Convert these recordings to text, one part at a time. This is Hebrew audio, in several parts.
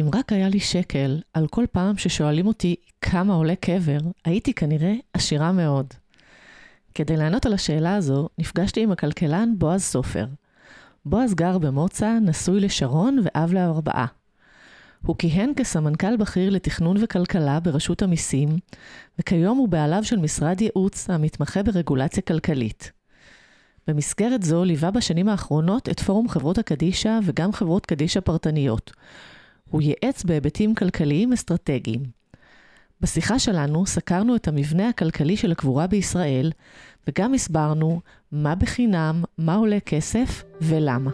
אם רק היה לי שקל על כל פעם ששואלים אותי כמה עולה קבר, הייתי כנראה עשירה מאוד. כדי לענות על השאלה הזו, נפגשתי עם הכלכלן בועז סופר. בועז גר במוצא, נשוי לשרון ואב לארבעה. הוא כיהן כסמנכ"ל בכיר לתכנון וכלכלה ברשות המיסים, וכיום הוא בעליו של משרד ייעוץ המתמחה ברגולציה כלכלית. במסגרת זו ליווה בשנים האחרונות את פורום חברות הקדישא וגם חברות קדישא פרטניות. הוא ייעץ בהיבטים כלכליים אסטרטגיים. בשיחה שלנו סקרנו את המבנה הכלכלי של הקבורה בישראל, וגם הסברנו מה בחינם, מה עולה כסף ולמה.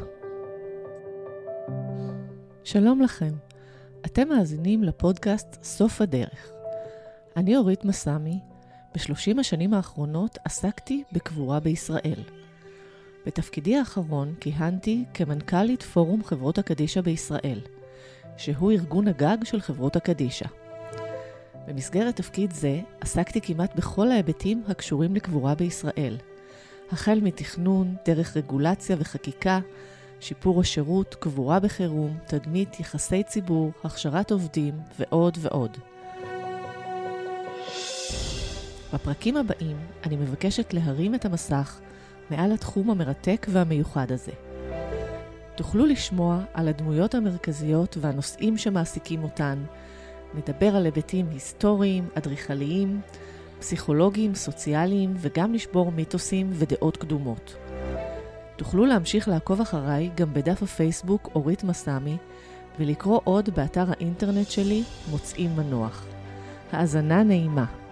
שלום לכם, אתם מאזינים לפודקאסט סוף הדרך. אני אורית מסמי, בשלושים השנים האחרונות עסקתי בקבורה בישראל. בתפקידי האחרון כיהנתי כמנכ"לית פורום חברות הקדישא בישראל, שהוא ארגון הגג של חברות הקדישא. במסגרת תפקיד זה עסקתי כמעט בכל ההיבטים הקשורים לקבורה בישראל, החל מתכנון, דרך רגולציה וחקיקה, שיפור השירות, קבורה בחירום, תדמית, יחסי ציבור, הכשרת עובדים ועוד ועוד. בפרקים הבאים אני מבקשת להרים את המסך מעל התחום המרתק והמיוחד הזה. תוכלו לשמוע על הדמויות המרכזיות והנושאים שמעסיקים אותן, נדבר על היבטים היסטוריים, אדריכליים, פסיכולוגיים, סוציאליים וגם לשבור מיתוסים ודעות קדומות. תוכלו להמשיך לעקוב אחריי גם בדף הפייסבוק אורית מסמי ולקרוא עוד באתר האינטרנט שלי מוצאים מנוח. האזנה נעימה.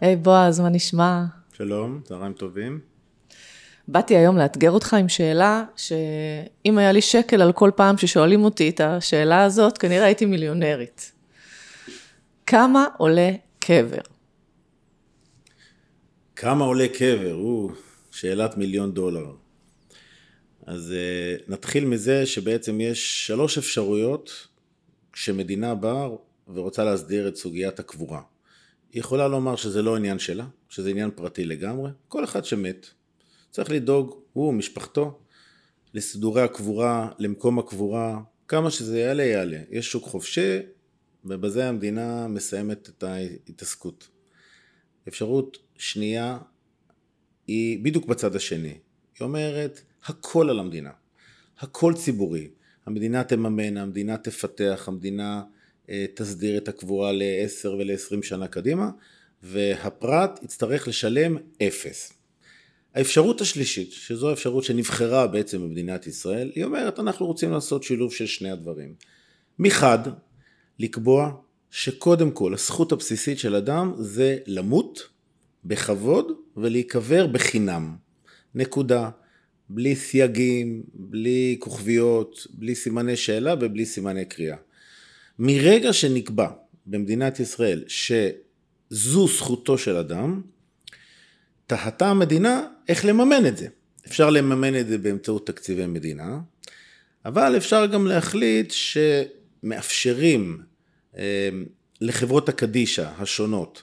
היי hey, בועז, מה נשמע? שלום, צהריים טובים. באתי היום לאתגר אותך עם שאלה, שאם היה לי שקל על כל פעם ששואלים אותי את השאלה הזאת, כנראה הייתי מיליונרית. כמה עולה קבר? כמה עולה קבר? או, שאלת מיליון דולר. אז uh, נתחיל מזה שבעצם יש שלוש אפשרויות כשמדינה באה ורוצה להסדיר את סוגיית הקבורה. היא יכולה לומר שזה לא עניין שלה, שזה עניין פרטי לגמרי, כל אחד שמת. צריך לדאוג, הוא ומשפחתו, לסידורי הקבורה, למקום הקבורה, כמה שזה יעלה יעלה. יש שוק חופשי, ובזה המדינה מסיימת את ההתעסקות. אפשרות שנייה היא בדיוק בצד השני. היא אומרת, הכל על המדינה. הכל ציבורי. המדינה תממן, המדינה תפתח, המדינה תסדיר את הקבורה ל-10 ול-20 שנה קדימה, והפרט יצטרך לשלם אפס. האפשרות השלישית, שזו האפשרות שנבחרה בעצם במדינת ישראל, היא אומרת אנחנו רוצים לעשות שילוב של שני הדברים. מחד, לקבוע שקודם כל הזכות הבסיסית של אדם זה למות בכבוד ולהיקבר בחינם. נקודה. בלי סייגים, בלי כוכביות, בלי סימני שאלה ובלי סימני קריאה. מרגע שנקבע במדינת ישראל שזו זכותו של אדם, תהתה המדינה איך לממן את זה. אפשר לממן את זה באמצעות תקציבי מדינה, אבל אפשר גם להחליט שמאפשרים אה, לחברות הקדישא השונות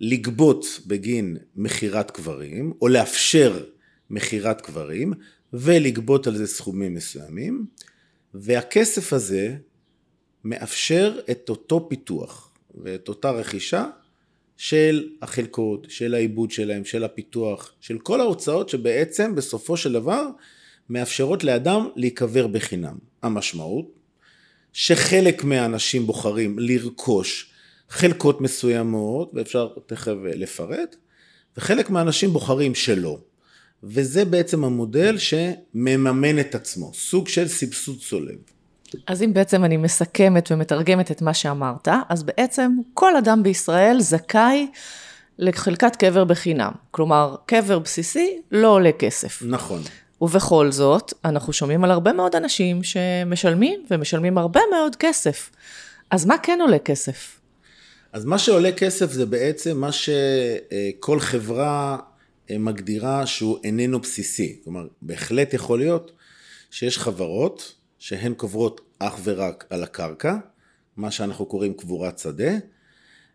לגבות בגין מכירת קברים, או לאפשר מכירת קברים, ולגבות על זה סכומים מסוימים, והכסף הזה מאפשר את אותו פיתוח ואת אותה רכישה של החלקות, של העיבוד שלהם, של הפיתוח, של כל ההוצאות שבעצם בסופו של דבר מאפשרות לאדם להיקבר בחינם. המשמעות שחלק מהאנשים בוחרים לרכוש חלקות מסוימות, ואפשר תכף לפרט, וחלק מהאנשים בוחרים שלא. וזה בעצם המודל שמממן את עצמו, סוג של סבסוד צולב. אז אם בעצם אני מסכמת ומתרגמת את מה שאמרת, אז בעצם כל אדם בישראל זכאי לחלקת קבר בחינם. כלומר, קבר בסיסי לא עולה כסף. נכון. ובכל זאת, אנחנו שומעים על הרבה מאוד אנשים שמשלמים, ומשלמים הרבה מאוד כסף. אז מה כן עולה כסף? אז מה שעולה כסף זה בעצם מה שכל חברה מגדירה שהוא איננו בסיסי. כלומר, בהחלט יכול להיות שיש חברות שהן קוברות אך ורק על הקרקע, מה שאנחנו קוראים קבורת שדה,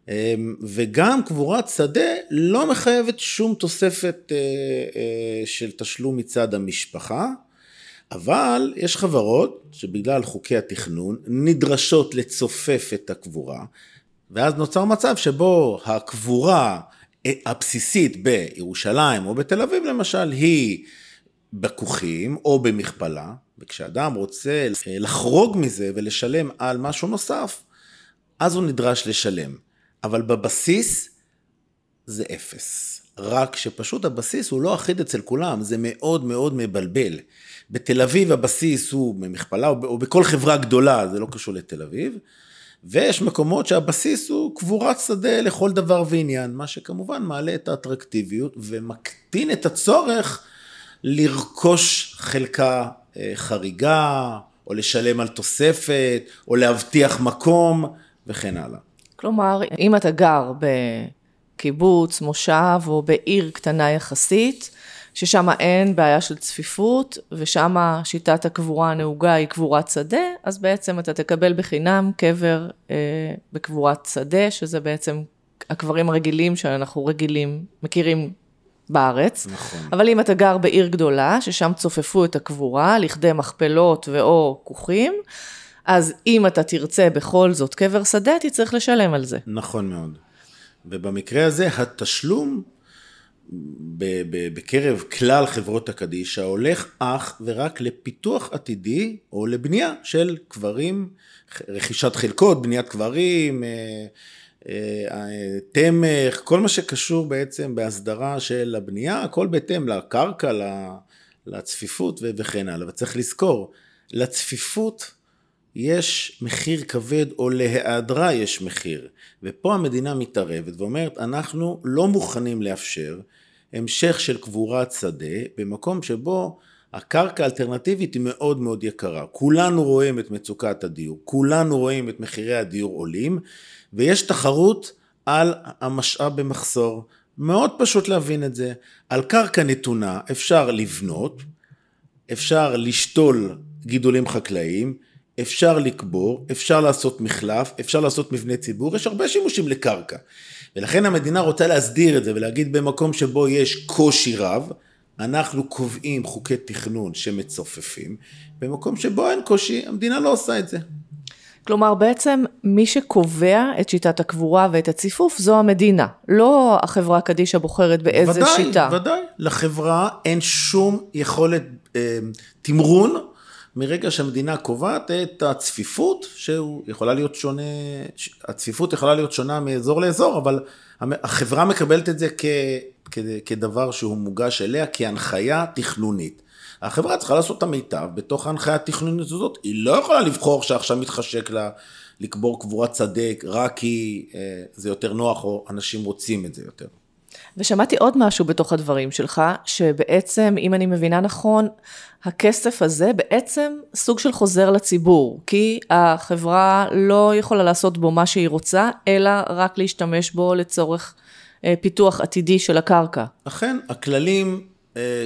אמ, וגם קבורת שדה לא מחייבת שום תוספת אה, אה, של תשלום מצד המשפחה, אבל יש חברות שבגלל חוקי התכנון נדרשות לצופף את הקבורה, ואז נוצר מצב שבו הקבורה הבסיסית בירושלים או בתל אביב למשל היא בכוכים או במכפלה, וכשאדם רוצה לחרוג מזה ולשלם על משהו נוסף, אז הוא נדרש לשלם. אבל בבסיס זה אפס. רק שפשוט הבסיס הוא לא אחיד אצל כולם, זה מאוד מאוד מבלבל. בתל אביב הבסיס הוא במכפלה, או בכל חברה גדולה, זה לא קשור לתל אביב, ויש מקומות שהבסיס הוא קבורת שדה לכל דבר ועניין, מה שכמובן מעלה את האטרקטיביות ומקטין את הצורך לרכוש חלקה אה, חריגה, או לשלם על תוספת, או להבטיח מקום, וכן הלאה. כלומר, אם אתה גר בקיבוץ, מושב או בעיר קטנה יחסית, ששם אין בעיה של צפיפות, ושם שיטת הקבורה הנהוגה היא קבורת שדה, אז בעצם אתה תקבל בחינם קבר אה, בקבורת שדה, שזה בעצם הקברים הרגילים שאנחנו רגילים, מכירים בארץ. נכון. אבל אם אתה גר בעיר גדולה, ששם צופפו את הקבורה, לכדי מכפלות ואו כוכים, אז אם אתה תרצה בכל זאת קבר שדה, תצטרך לשלם על זה. נכון מאוד. ובמקרה הזה, התשלום בקרב כלל חברות הקדישא הולך אך ורק לפיתוח עתידי או לבנייה של קברים, רכישת חלקות, בניית קברים, אה, תמך, כל מה שקשור בעצם בהסדרה של הבנייה, הכל בהתאם לקרקע, לצפיפות וכן הלאה. וצריך לזכור, לצפיפות יש מחיר כבד או להיעדרה יש מחיר. ופה המדינה מתערבת ואומרת, אנחנו לא מוכנים לאפשר המשך של קבורת שדה במקום שבו הקרקע האלטרנטיבית היא מאוד מאוד יקרה. כולנו רואים את מצוקת הדיור, כולנו רואים את מחירי הדיור עולים, ויש תחרות על המשאב במחסור. מאוד פשוט להבין את זה. על קרקע נתונה אפשר לבנות, אפשר לשתול גידולים חקלאיים, אפשר לקבור, אפשר לעשות מחלף, אפשר לעשות מבנה ציבור, יש הרבה שימושים לקרקע. ולכן המדינה רוצה להסדיר את זה ולהגיד במקום שבו יש קושי רב, אנחנו קובעים חוקי תכנון שמצופפים, במקום שבו אין קושי, המדינה לא עושה את זה. כלומר, בעצם מי שקובע את שיטת הקבורה ואת הציפוף זו המדינה, לא החברה קדישא בוחרת באיזה ודאי, שיטה. ודאי, ודאי. לחברה אין שום יכולת אה, תמרון מרגע שהמדינה קובעת את הצפיפות, שיכולה להיות שונה, הצפיפות יכולה להיות שונה מאזור לאזור, אבל החברה מקבלת את זה כ, כ, כדבר שהוא מוגש אליה כהנחיה תכנונית. החברה צריכה לעשות את המיטב בתוך ההנחיה התכנונית הזאת, היא לא יכולה לבחור שעכשיו מתחשק לה לקבור קבורת צדק רק כי אה, זה יותר נוח או אנשים רוצים את זה יותר. ושמעתי עוד משהו בתוך הדברים שלך, שבעצם, אם אני מבינה נכון, הכסף הזה בעצם סוג של חוזר לציבור, כי החברה לא יכולה לעשות בו מה שהיא רוצה, אלא רק להשתמש בו לצורך אה, פיתוח עתידי של הקרקע. אכן, הכללים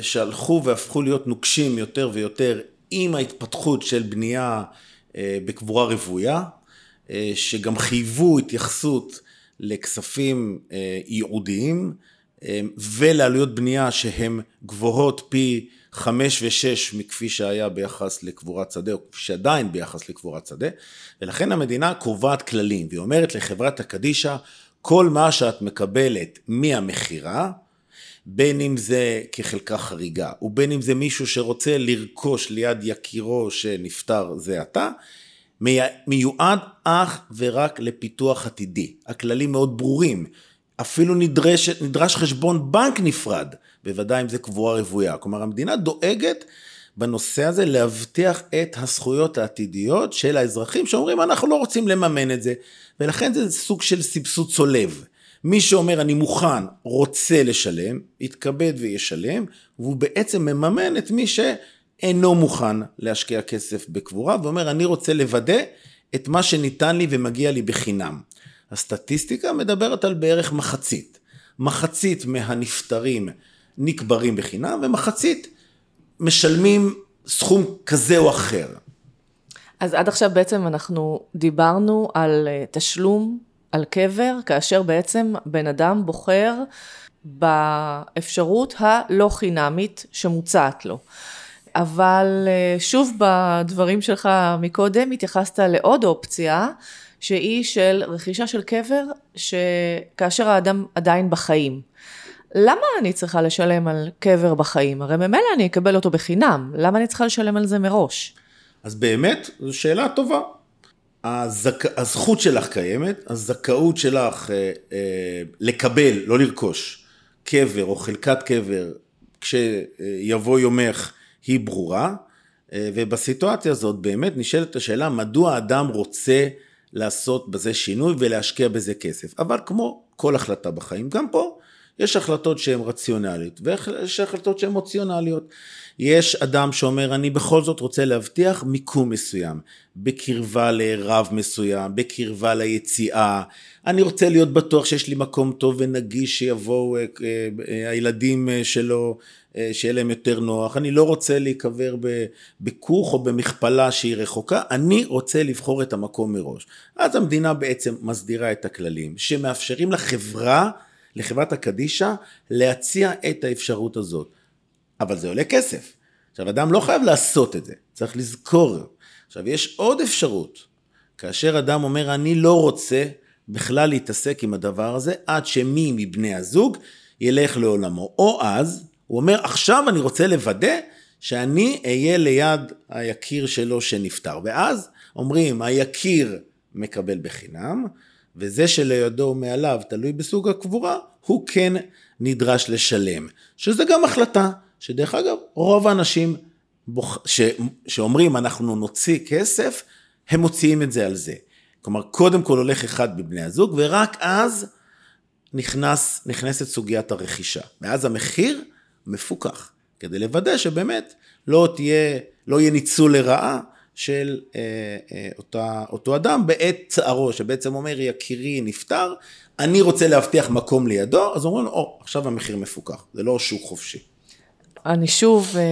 שהלכו והפכו להיות נוקשים יותר ויותר עם ההתפתחות של בנייה אה, בקבורה רוויה, שגם חייבו התייחסות לכספים ייעודיים, ולעלויות בנייה שהן גבוהות פי חמש ושש מכפי שהיה ביחס לקבורת שדה, או כפי שעדיין ביחס לקבורת שדה, ולכן המדינה קובעת כללים, והיא אומרת לחברת הקדישא, כל מה שאת מקבלת מהמכירה, בין אם זה כחלקה חריגה, ובין אם זה מישהו שרוצה לרכוש ליד יקירו שנפטר זה עתה, מיועד אך ורק לפיתוח עתידי. הכללים מאוד ברורים. אפילו נדרש, נדרש חשבון בנק נפרד, בוודאי אם זה קבועה רוויה. כלומר, המדינה דואגת בנושא הזה להבטיח את הזכויות העתידיות של האזרחים שאומרים, אנחנו לא רוצים לממן את זה, ולכן זה סוג של סבסוד צולב. מי שאומר, אני מוכן, רוצה לשלם, יתכבד וישלם, והוא בעצם מממן את מי שאינו מוכן להשקיע כסף בקבורה, ואומר, אני רוצה לוודא את מה שניתן לי ומגיע לי בחינם. הסטטיסטיקה מדברת על בערך מחצית. מחצית מהנפטרים נקברים בחינם ומחצית משלמים סכום כזה או אחר. אז עד עכשיו בעצם אנחנו דיברנו על אה, תשלום על קבר, כאשר בעצם בן אדם בוחר באפשרות הלא חינמית שמוצעת לו. אבל אה, שוב בדברים שלך מקודם התייחסת לעוד אופציה שהיא של רכישה של קבר שכאשר האדם עדיין בחיים. למה אני צריכה לשלם על קבר בחיים? הרי ממילא אני אקבל אותו בחינם, למה אני צריכה לשלם על זה מראש? אז באמת, זו שאלה טובה. הזכ... הזכות שלך קיימת, הזכאות שלך אה, אה, לקבל, לא לרכוש, קבר או חלקת קבר כשיבוא יומך היא ברורה, אה, ובסיטואציה הזאת באמת נשאלת השאלה מדוע אדם רוצה לעשות בזה שינוי ולהשקיע בזה כסף. אבל כמו כל החלטה בחיים, גם פה יש החלטות שהן רציונליות ויש החלטות שהן אמוציונליות. יש אדם שאומר אני בכל זאת רוצה להבטיח מיקום מסוים, בקרבה לרב מסוים, בקרבה ליציאה, אני רוצה להיות בטוח שיש לי מקום טוב ונגיש שיבואו אה, אה, הילדים שלו, שיהיה להם יותר נוח, אני לא רוצה להיקבר בכוך או במכפלה שהיא רחוקה, אני רוצה לבחור את המקום מראש. אז המדינה בעצם מסדירה את הכללים שמאפשרים לחברה לחברת הקדישא להציע את האפשרות הזאת. אבל זה עולה כסף. עכשיו, אדם לא חייב לעשות את זה, צריך לזכור. עכשיו, יש עוד אפשרות. כאשר אדם אומר, אני לא רוצה בכלל להתעסק עם הדבר הזה, עד שמי מבני הזוג ילך לעולמו. או אז, הוא אומר, עכשיו אני רוצה לוודא שאני אהיה ליד היקיר שלו שנפטר. ואז אומרים, היקיר מקבל בחינם, וזה שלידו מעליו תלוי בסוג הקבורה, הוא כן נדרש לשלם. שזה גם החלטה, שדרך אגב, רוב האנשים בוח... ש... שאומרים אנחנו נוציא כסף, הם מוציאים את זה על זה. כלומר, קודם כל הולך אחד מבני הזוג, ורק אז נכנס, נכנסת סוגיית הרכישה. ואז המחיר מפוקח, כדי לוודא שבאמת לא תהיה, לא יהיה ניצול לרעה של אה, אה, אותה, אותו אדם בעת צערו, שבעצם אומר, יקירי נפטר, אני רוצה להבטיח מקום לידו, אז אומרים לו, או, עכשיו המחיר מפוקח, זה לא שוק חופשי. אני שוב אה,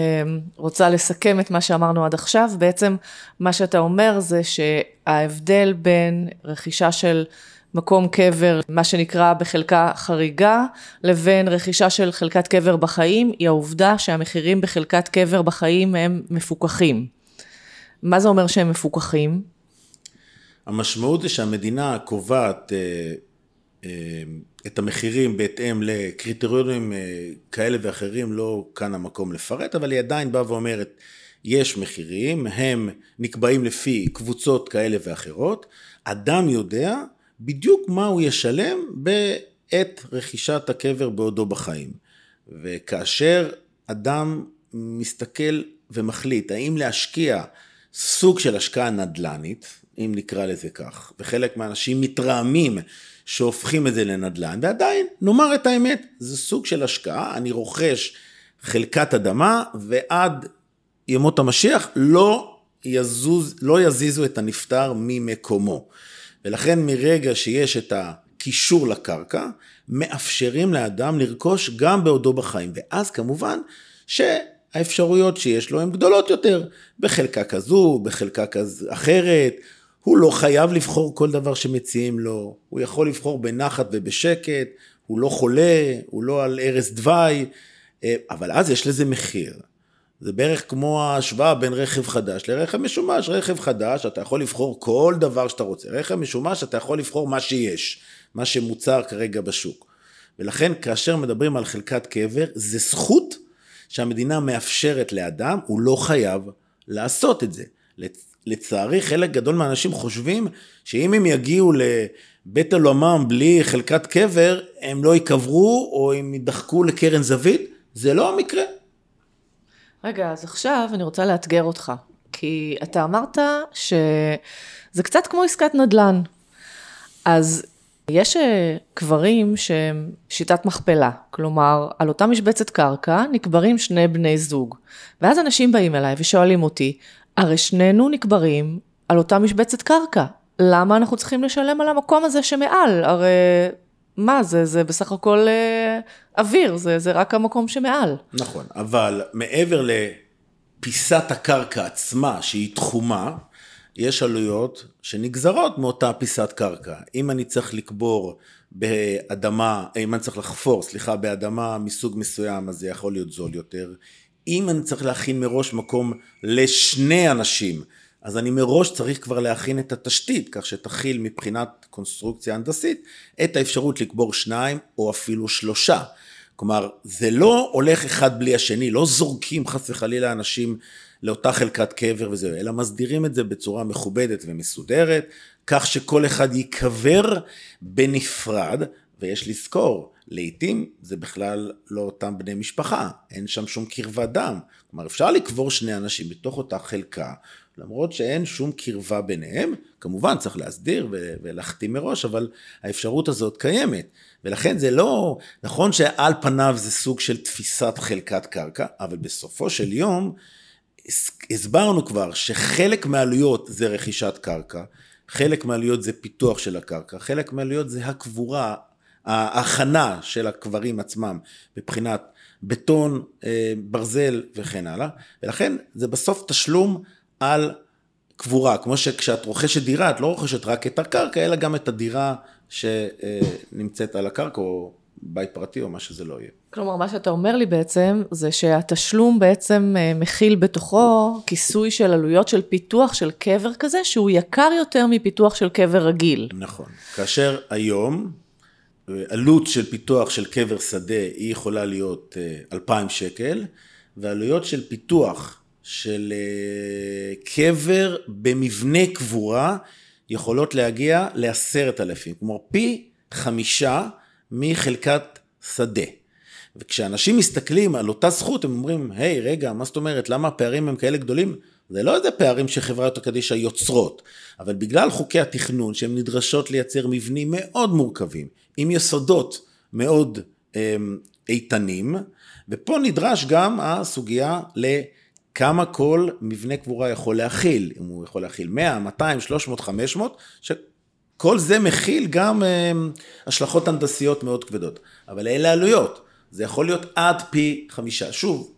רוצה לסכם את מה שאמרנו עד עכשיו, בעצם מה שאתה אומר זה שההבדל בין רכישה של מקום קבר, מה שנקרא בחלקה חריגה, לבין רכישה של חלקת קבר בחיים, היא העובדה שהמחירים בחלקת קבר בחיים הם מפוקחים. מה זה אומר שהם מפוקחים? המשמעות זה שהמדינה קובעת אה, אה, את המחירים בהתאם לקריטריונים אה, כאלה ואחרים, לא כאן המקום לפרט, אבל היא עדיין באה ואומרת, יש מחירים, הם נקבעים לפי קבוצות כאלה ואחרות, אדם יודע בדיוק מה הוא ישלם בעת רכישת הקבר בעודו בחיים. וכאשר אדם מסתכל ומחליט האם להשקיע סוג של השקעה נדל"נית, אם נקרא לזה כך, וחלק מהאנשים מתרעמים שהופכים את זה לנדל"ן, ועדיין, נאמר את האמת, זה סוג של השקעה, אני רוכש חלקת אדמה, ועד ימות המשיח לא, יזוז, לא יזיזו את הנפטר ממקומו. ולכן מרגע שיש את הקישור לקרקע, מאפשרים לאדם לרכוש גם בעודו בחיים. ואז כמובן שהאפשרויות שיש לו הן גדולות יותר, בחלקה כזו, בחלקה כזו אחרת. הוא לא חייב לבחור כל דבר שמציעים לו, הוא יכול לבחור בנחת ובשקט, הוא לא חולה, הוא לא על ערש דווי, אה, אבל אז יש לזה מחיר. זה בערך כמו ההשוואה בין רכב חדש לרכב משומש. רכב חדש, אתה יכול לבחור כל דבר שאתה רוצה. רכב משומש, אתה יכול לבחור מה שיש, מה שמוצר כרגע בשוק. ולכן כאשר מדברים על חלקת קבר, זה זכות שהמדינה מאפשרת לאדם, הוא לא חייב לעשות את זה. לצערי, חלק גדול מהאנשים חושבים שאם הם יגיעו לבית עולמם בלי חלקת קבר, הם לא ייקברו או הם יידחקו לקרן זווית. זה לא המקרה. רגע, אז עכשיו אני רוצה לאתגר אותך, כי אתה אמרת שזה קצת כמו עסקת נדל"ן. אז יש אה, קברים שהם שיטת מכפלה, כלומר, על אותה משבצת קרקע נקברים שני בני זוג. ואז אנשים באים אליי ושואלים אותי, הרי שנינו נקברים על אותה משבצת קרקע, למה אנחנו צריכים לשלם על המקום הזה שמעל? הרי מה זה, זה בסך הכל אה, אוויר, זה, זה רק המקום שמעל. נכון, אבל מעבר לפיסת הקרקע עצמה, שהיא תחומה, יש עלויות שנגזרות מאותה פיסת קרקע. אם אני צריך לקבור באדמה, אם אני צריך לחפור, סליחה, באדמה מסוג מסוים, אז זה יכול להיות זול יותר. אם אני צריך להכין מראש מקום לשני אנשים, אז אני מראש צריך כבר להכין את התשתית, כך שתכיל מבחינת קונסטרוקציה הנדסית את האפשרות לקבור שניים או אפילו שלושה. כלומר, זה לא הולך אחד בלי השני, לא זורקים חס וחלילה אנשים לאותה חלקת קבר וזהו, אלא מסדירים את זה בצורה מכובדת ומסודרת, כך שכל אחד ייקבר בנפרד, ויש לזכור, לעתים זה בכלל לא אותם בני משפחה, אין שם שום קרבת דם. כלומר, אפשר לקבור שני אנשים בתוך אותה חלקה, למרות שאין שום קרבה ביניהם, כמובן צריך להסדיר ולהחתים מראש, אבל האפשרות הזאת קיימת. ולכן זה לא, נכון שעל פניו זה סוג של תפיסת חלקת קרקע, אבל בסופו של יום, הסברנו כבר שחלק מהעלויות זה רכישת קרקע, חלק מהעלויות זה פיתוח של הקרקע, חלק מהעלויות זה הקבורה, ההכנה של הקברים עצמם מבחינת בטון, אה, ברזל וכן הלאה, ולכן זה בסוף תשלום על קבורה, כמו שכשאת רוכשת דירה, את לא רוכשת רק את הקרקע, אלא גם את הדירה שנמצאת על הקרקע, או בית פרטי, או מה שזה לא יהיה. כלומר, מה שאתה אומר לי בעצם, זה שהתשלום בעצם אה, מכיל בתוכו כיסוי של עלויות של פיתוח של קבר כזה, שהוא יקר יותר מפיתוח של קבר רגיל. נכון. כאשר היום, אה, עלות של פיתוח של קבר שדה, היא יכולה להיות 2,000 אה, שקל, ועלויות של פיתוח של קבר במבנה קבורה, יכולות להגיע לעשרת אלפים, כלומר פי חמישה מחלקת שדה. וכשאנשים מסתכלים על אותה זכות, הם אומרים, היי, hey, רגע, מה זאת אומרת, למה הפערים הם כאלה גדולים? זה לא איזה פערים שחברת הקדישא יוצרות, אבל בגלל חוקי התכנון, שהן נדרשות לייצר מבנים מאוד מורכבים, עם יסודות מאוד אה, איתנים, ופה נדרש גם הסוגיה לכמה כל מבנה קבורה יכול להכיל, אם הוא יכול להכיל 100, 200, 300, 500, שכל זה מכיל גם אה, השלכות הנדסיות מאוד כבדות, אבל אלה עלויות. זה יכול להיות עד פי חמישה. שוב,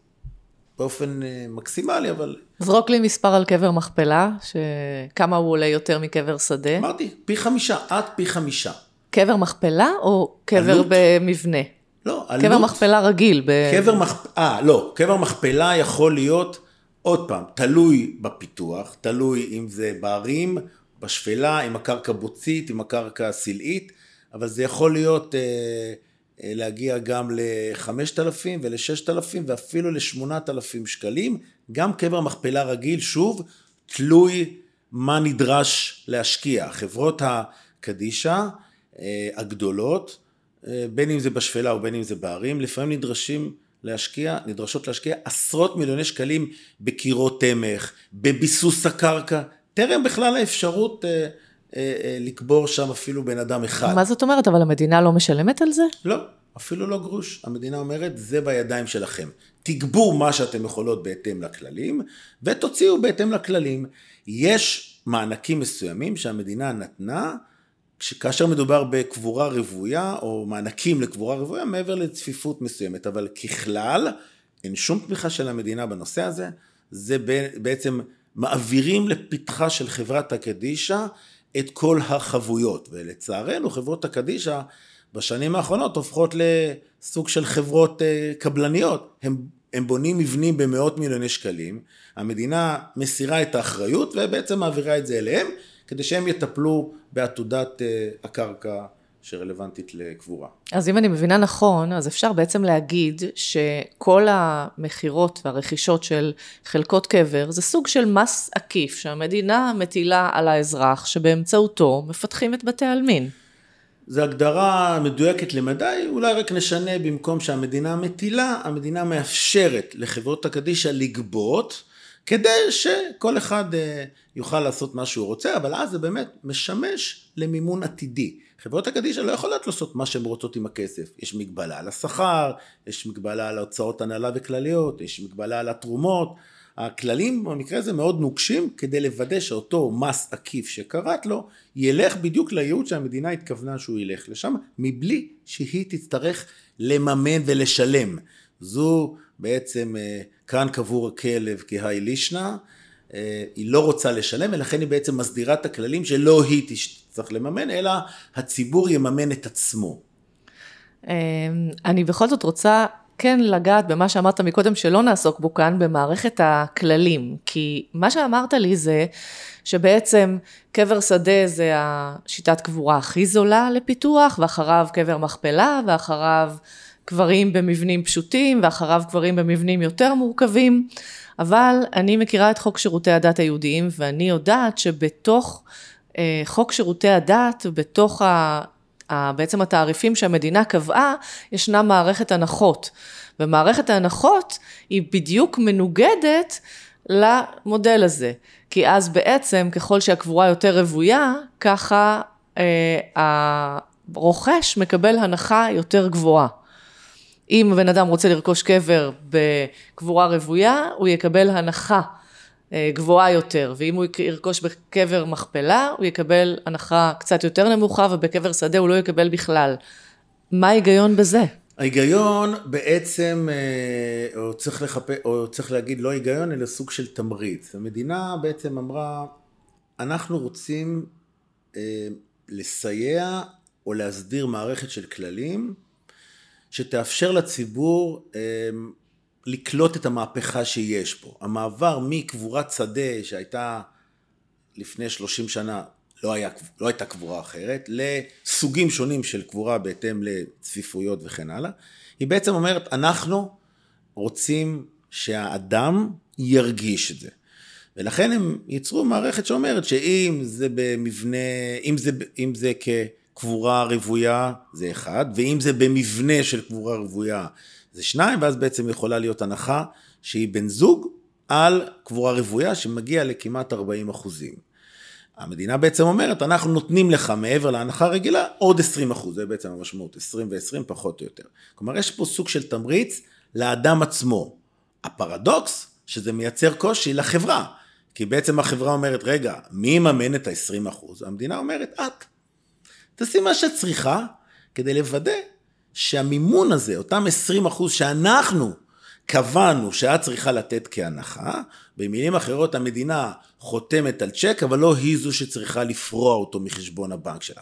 באופן אה, מקסימלי, אבל... זרוק לי מספר על קבר מכפלה, שכמה הוא עולה יותר מקבר שדה. אמרתי, פי חמישה, עד פי חמישה. קבר מכפלה או קבר עלות? במבנה? לא, עלות. קבר מכפלה רגיל. ב... קבר מכפלה, אה, לא, קבר מכפלה יכול להיות, עוד פעם, תלוי בפיתוח, תלוי אם זה בערים, בשפלה, אם הקרקע בוצית, אם הקרקע סלעית, אבל זה יכול להיות... אה, אה, להגיע גם ל-5,000 ול-6,000 ואפילו ל-8,000 שקלים. גם קבר מכפלה רגיל, שוב, תלוי מה נדרש להשקיע. חברות הקדישא אה, הגדולות, אה, בין אם זה בשפלה או בין אם זה בערים, לפעמים נדרשים להשקיע, נדרשות להשקיע עשרות מיליוני שקלים בקירות תמך, בביסוס הקרקע, טרם בכלל האפשרות אה, אה, לקבור שם אפילו בן אדם אחד. מה זאת אומרת? אבל המדינה לא משלמת על זה? לא, אפילו לא גרוש. המדינה אומרת, זה בידיים שלכם. תגבו מה שאתם יכולות בהתאם לכללים, ותוציאו בהתאם לכללים. יש מענקים מסוימים שהמדינה נתנה, כאשר מדובר בקבורה רוויה, או מענקים לקבורה רוויה, מעבר לצפיפות מסוימת. אבל ככלל, אין שום תמיכה של המדינה בנושא הזה. זה בעצם מעבירים לפתחה של חברת הקדישא את כל החבויות. ולצערנו חברות הקדישא בשנים האחרונות הופכות לסוג של חברות אה, קבלניות. הם, הם בונים מבנים במאות מיליוני שקלים, המדינה מסירה את האחריות ובעצם מעבירה את זה אליהם, כדי שהם יטפלו בעתודת אה, הקרקע שרלוונטית לקבורה. אז אם אני מבינה נכון, אז אפשר בעצם להגיד שכל המכירות והרכישות של חלקות קבר זה סוג של מס עקיף שהמדינה מטילה על האזרח, שבאמצעותו מפתחים את בתי העלמין. זו הגדרה מדויקת למדי, אולי רק נשנה במקום שהמדינה מטילה, המדינה מאפשרת לחברות הקדישא לגבות, כדי שכל אחד אה, יוכל לעשות מה שהוא רוצה, אבל אז זה באמת משמש למימון עתידי. חברות הקדישא לא יכולות לעשות מה שהן רוצות עם הכסף. יש מגבלה על השכר, יש מגבלה על הוצאות הנהלה וכלליות, יש מגבלה על התרומות. הכללים במקרה הזה מאוד נוקשים כדי לוודא שאותו מס עקיף שקראת לו ילך בדיוק לייעוד שהמדינה התכוונה שהוא ילך לשם מבלי שהיא תצטרך לממן ולשלם. זו בעצם אה, כאן קבור הכלב כהאי לישנא אה, היא לא רוצה לשלם, ולכן היא בעצם מסדירה את הכללים שלא היא תצטרך לממן, אלא הציבור יממן את עצמו. אמ, אני בכל זאת רוצה כן לגעת במה שאמרת מקודם, שלא נעסוק בו כאן, במערכת הכללים. כי מה שאמרת לי זה שבעצם קבר שדה זה השיטת קבורה הכי זולה לפיתוח, ואחריו קבר מכפלה, ואחריו קברים במבנים פשוטים, ואחריו קברים במבנים יותר מורכבים. אבל אני מכירה את חוק שירותי הדת היהודיים, ואני יודעת שבתוך חוק שירותי הדת, בתוך ה... בעצם התעריפים שהמדינה קבעה, ישנה מערכת הנחות. ומערכת ההנחות היא בדיוק מנוגדת למודל הזה. כי אז בעצם, ככל שהקבורה יותר רוויה, ככה אה, הרוכש מקבל הנחה יותר גבוהה. אם בן אדם רוצה לרכוש קבר בקבורה רוויה, הוא יקבל הנחה אה, גבוהה יותר, ואם הוא ירכוש בקבר מכפלה, הוא יקבל הנחה קצת יותר נמוכה, ובקבר שדה הוא לא יקבל בכלל. מה ההיגיון בזה? ההיגיון בעצם, אה, או צריך, לחפ... או צריך להגיד לא היגיון, אלא סוג של תמריץ. המדינה בעצם אמרה, אנחנו רוצים אה, לסייע או להסדיר מערכת של כללים שתאפשר לציבור אה, לקלוט את המהפכה שיש פה. המעבר מקבורת שדה שהייתה לפני 30 שנה, לא, היה, לא הייתה קבורה אחרת, לסוגים שונים של קבורה בהתאם לצפיפויות וכן הלאה, היא בעצם אומרת, אנחנו רוצים שהאדם ירגיש את זה. ולכן הם ייצרו מערכת שאומרת שאם זה במבנה, אם זה, אם זה כקבורה רוויה זה אחד, ואם זה במבנה של קבורה רוויה זה שניים, ואז בעצם יכולה להיות הנחה שהיא בן זוג על קבורה רוויה שמגיע לכמעט 40 אחוזים. המדינה בעצם אומרת, אנחנו נותנים לך מעבר להנחה הרגילה עוד 20 אחוז, זה בעצם המשמעות, 20 ו-20 פחות או יותר. כלומר, יש פה סוג של תמריץ לאדם עצמו. הפרדוקס, שזה מייצר קושי לחברה, כי בעצם החברה אומרת, רגע, מי יממן את ה-20 אחוז? המדינה אומרת, את. תעשי מה שאת צריכה כדי לוודא שהמימון הזה, אותם 20 אחוז שאנחנו קבענו שאת צריכה לתת כהנחה, במילים אחרות המדינה חותמת על צ'ק, אבל לא היא זו שצריכה לפרוע אותו מחשבון הבנק שלה.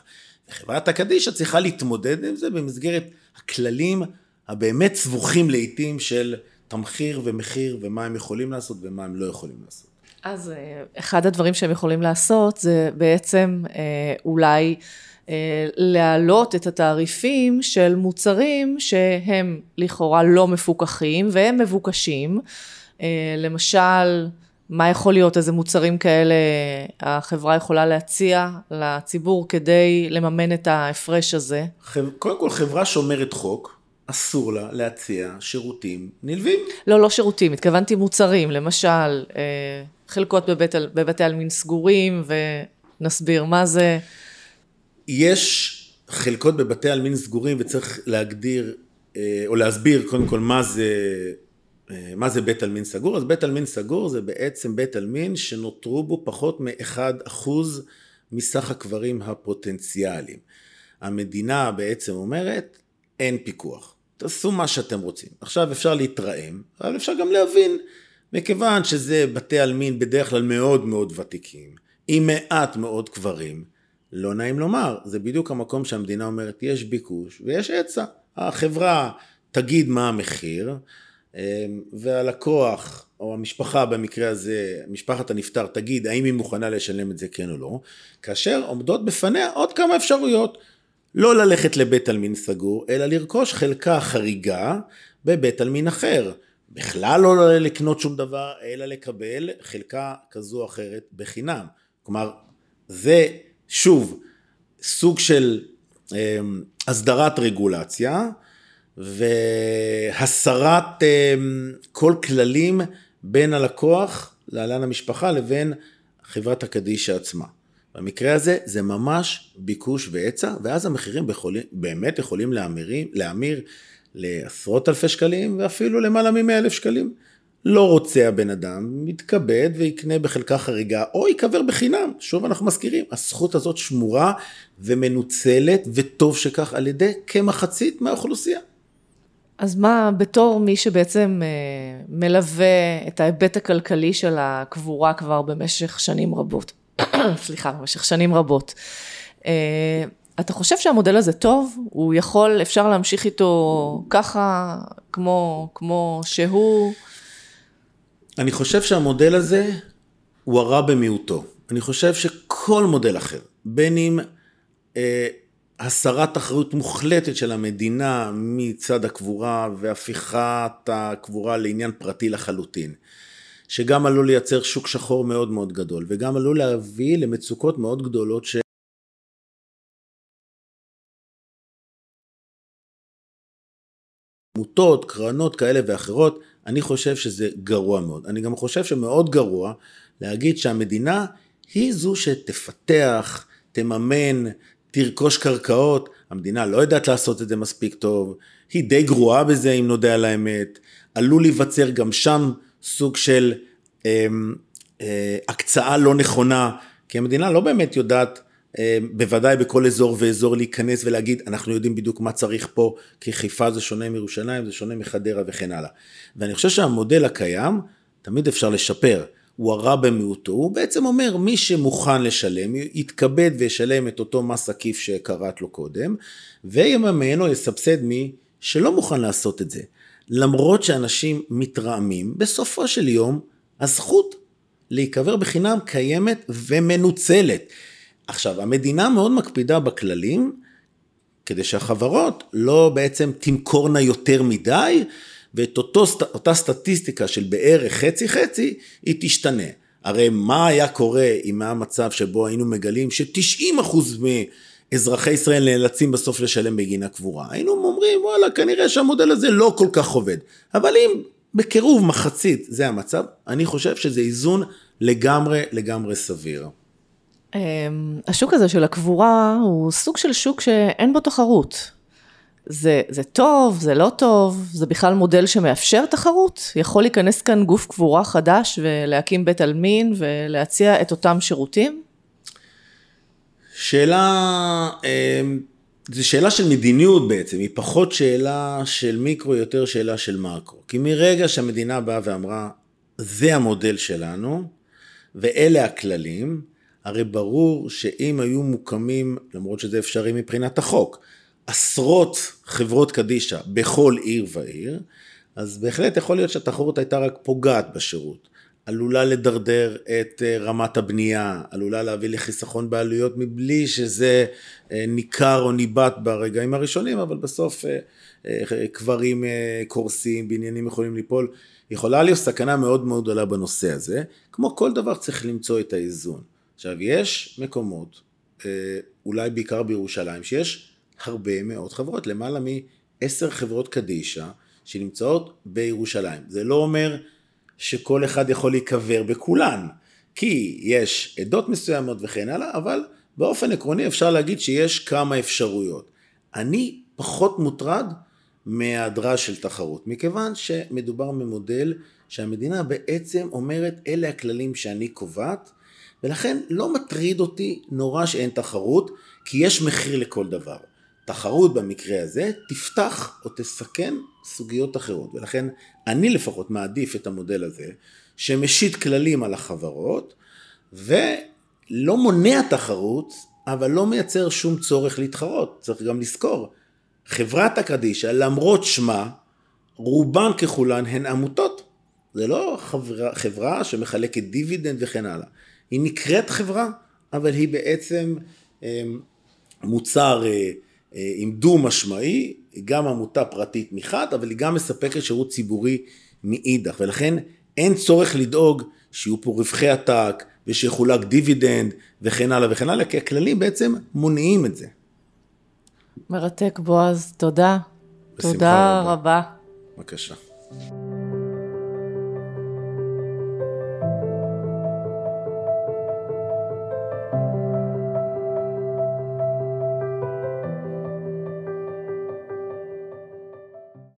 חברת הקדישא צריכה להתמודד עם זה במסגרת הכללים הבאמת סבוכים לעיתים של תמחיר ומחיר ומה הם יכולים לעשות ומה הם לא יכולים לעשות. אז אה, אחד הדברים שהם יכולים לעשות זה בעצם אה, אולי להעלות את התעריפים של מוצרים שהם לכאורה לא מפוקחים והם מבוקשים. אה, למשל, מה יכול להיות, איזה מוצרים כאלה החברה יכולה להציע לציבור כדי לממן את ההפרש הזה? קודם כל חברה שומרת חוק, אסור לה להציע שירותים נלווים. לא, לא שירותים, התכוונתי מוצרים, למשל אה, חלקות בבית, בבתי עלמין סגורים ונסביר מה זה. יש חלקות בבתי עלמין סגורים וצריך להגדיר אה, או להסביר קודם כל מה זה, אה, מה זה בית עלמין סגור. אז בית עלמין סגור זה בעצם בית עלמין שנותרו בו פחות מ-1% מסך הקברים הפוטנציאליים. המדינה בעצם אומרת אין פיקוח, תעשו מה שאתם רוצים. עכשיו אפשר להתרעם, אבל אפשר גם להבין, מכיוון שזה בתי עלמין בדרך כלל מאוד מאוד ותיקים, עם מעט מאוד קברים, לא נעים לומר, זה בדיוק המקום שהמדינה אומרת, יש ביקוש ויש היצע. החברה תגיד מה המחיר, אמ, והלקוח, או המשפחה במקרה הזה, משפחת הנפטר, תגיד האם היא מוכנה לשלם את זה כן או לא, כאשר עומדות בפניה עוד כמה אפשרויות. לא ללכת לבית עלמין סגור, אלא לרכוש חלקה חריגה בבית עלמין אחר. בכלל לא לקנות שום דבר, אלא לקבל חלקה כזו או אחרת בחינם. כלומר, זה שוב, סוג של אמ, הסדרת רגולציה והסרת אמ, כל כללים בין הלקוח, להלן המשפחה, לבין חברת הקדישא עצמה. במקרה הזה זה ממש ביקוש והיצע, ואז המחירים יכולים, באמת יכולים להמיר, להמיר לעשרות אלפי שקלים ואפילו למעלה מ אלף שקלים. לא רוצה הבן אדם, מתכבד ויקנה בחלקה חריגה, או ייקבר בחינם. שוב אנחנו מזכירים, הזכות הזאת שמורה ומנוצלת, וטוב שכך, על ידי כמחצית מהאוכלוסייה. אז מה, בתור מי שבעצם אה, מלווה את ההיבט הכלכלי של הקבורה כבר במשך שנים רבות, סליחה, במשך שנים רבות, אה, אתה חושב שהמודל הזה טוב? הוא יכול, אפשר להמשיך איתו ככה, כמו, כמו שהוא? אני חושב שהמודל הזה הוא הרע במיעוטו. אני חושב שכל מודל אחר, בין אם אה, הסרת אחריות מוחלטת של המדינה מצד הקבורה והפיכת הקבורה לעניין פרטי לחלוטין, שגם עלול לייצר שוק שחור מאוד מאוד גדול, וגם עלול להביא למצוקות מאוד גדולות ש... עמותות, קרנות כאלה ואחרות, אני חושב שזה גרוע מאוד. אני גם חושב שמאוד גרוע להגיד שהמדינה היא זו שתפתח, תממן, תרכוש קרקעות. המדינה לא יודעת לעשות את זה מספיק טוב, היא די גרועה בזה אם נודה על האמת. עלול להיווצר גם שם סוג של אה, אה, הקצאה לא נכונה, כי המדינה לא באמת יודעת בוודאי בכל אזור ואזור להיכנס ולהגיד, אנחנו יודעים בדיוק מה צריך פה, כי חיפה זה שונה מירושלים, זה שונה מחדרה וכן הלאה. ואני חושב שהמודל הקיים, תמיד אפשר לשפר. הוא הרע במיעוטו, הוא בעצם אומר, מי שמוכן לשלם, יתכבד וישלם את אותו מס עקיף שקראת לו קודם, ויממן או יסבסד מי שלא מוכן לעשות את זה. למרות שאנשים מתרעמים, בסופו של יום, הזכות להיקבר בחינם קיימת ומנוצלת. עכשיו, המדינה מאוד מקפידה בכללים, כדי שהחברות לא בעצם תמכורנה יותר מדי, ואת אותו, אותה סטטיסטיקה של בערך חצי חצי, היא תשתנה. הרי מה היה קורה אם היה מצב שבו היינו מגלים ש-90% מאזרחי ישראל נאלצים בסוף לשלם בגין הקבורה? היינו אומרים, וואלה, כנראה שהמודל הזה לא כל כך עובד. אבל אם בקירוב מחצית זה המצב, אני חושב שזה איזון לגמרי לגמרי סביר. אמ, השוק הזה של הקבורה הוא סוג של שוק שאין בו תחרות. זה, זה טוב, זה לא טוב, זה בכלל מודל שמאפשר תחרות? יכול להיכנס כאן גוף קבורה חדש ולהקים בית עלמין ולהציע את אותם שירותים? שאלה, אמ, זו שאלה של מדיניות בעצם, היא פחות שאלה של מיקרו, יותר שאלה של מקרו. כי מרגע שהמדינה באה ואמרה, זה המודל שלנו, ואלה הכללים, הרי ברור שאם היו מוקמים, למרות שזה אפשרי מבחינת החוק, עשרות חברות קדישא בכל עיר ועיר, אז בהחלט יכול להיות שהתחרות הייתה רק פוגעת בשירות. עלולה לדרדר את אה, רמת הבנייה, עלולה להביא לחיסכון בעלויות מבלי שזה אה, ניכר או ניבט ברגעים הראשונים, אבל בסוף אה, קברים קורסים, בניינים יכולים ליפול. יכולה להיות סכנה מאוד מאוד גדולה בנושא הזה. כמו כל דבר צריך למצוא את האיזון. עכשיו, יש מקומות, אולי בעיקר בירושלים, שיש הרבה מאוד חברות, למעלה מעשר חברות קדישא שנמצאות בירושלים. זה לא אומר שכל אחד יכול להיקבר בכולן, כי יש עדות מסוימות וכן הלאה, אבל באופן עקרוני אפשר להגיד שיש כמה אפשרויות. אני פחות מוטרד מהיעדרה של תחרות, מכיוון שמדובר במודל שהמדינה בעצם אומרת אלה הכללים שאני קובעת, ולכן לא מטריד אותי נורא שאין תחרות, כי יש מחיר לכל דבר. תחרות במקרה הזה תפתח או תסכן סוגיות אחרות. ולכן אני לפחות מעדיף את המודל הזה שמשית כללים על החברות ולא מונע תחרות אבל לא מייצר שום צורך להתחרות. צריך גם לזכור חברת הקדישא למרות שמה רובן ככולן הן עמותות. זה לא חברה, חברה שמחלקת דיבידנד וכן הלאה היא נקראת חברה אבל היא בעצם אה, מוצר אה, אה, עם דו משמעי, היא גם עמותה פרטית מחד, אבל היא גם מספקת שירות ציבורי מאידך, ולכן אין צורך לדאוג שיהיו פה רווחי עתק ושיחולק דיבידנד וכן הלאה וכן הלאה, כי הכללים בעצם מונעים את זה. מרתק בועז, תודה. תודה רבה. בבקשה.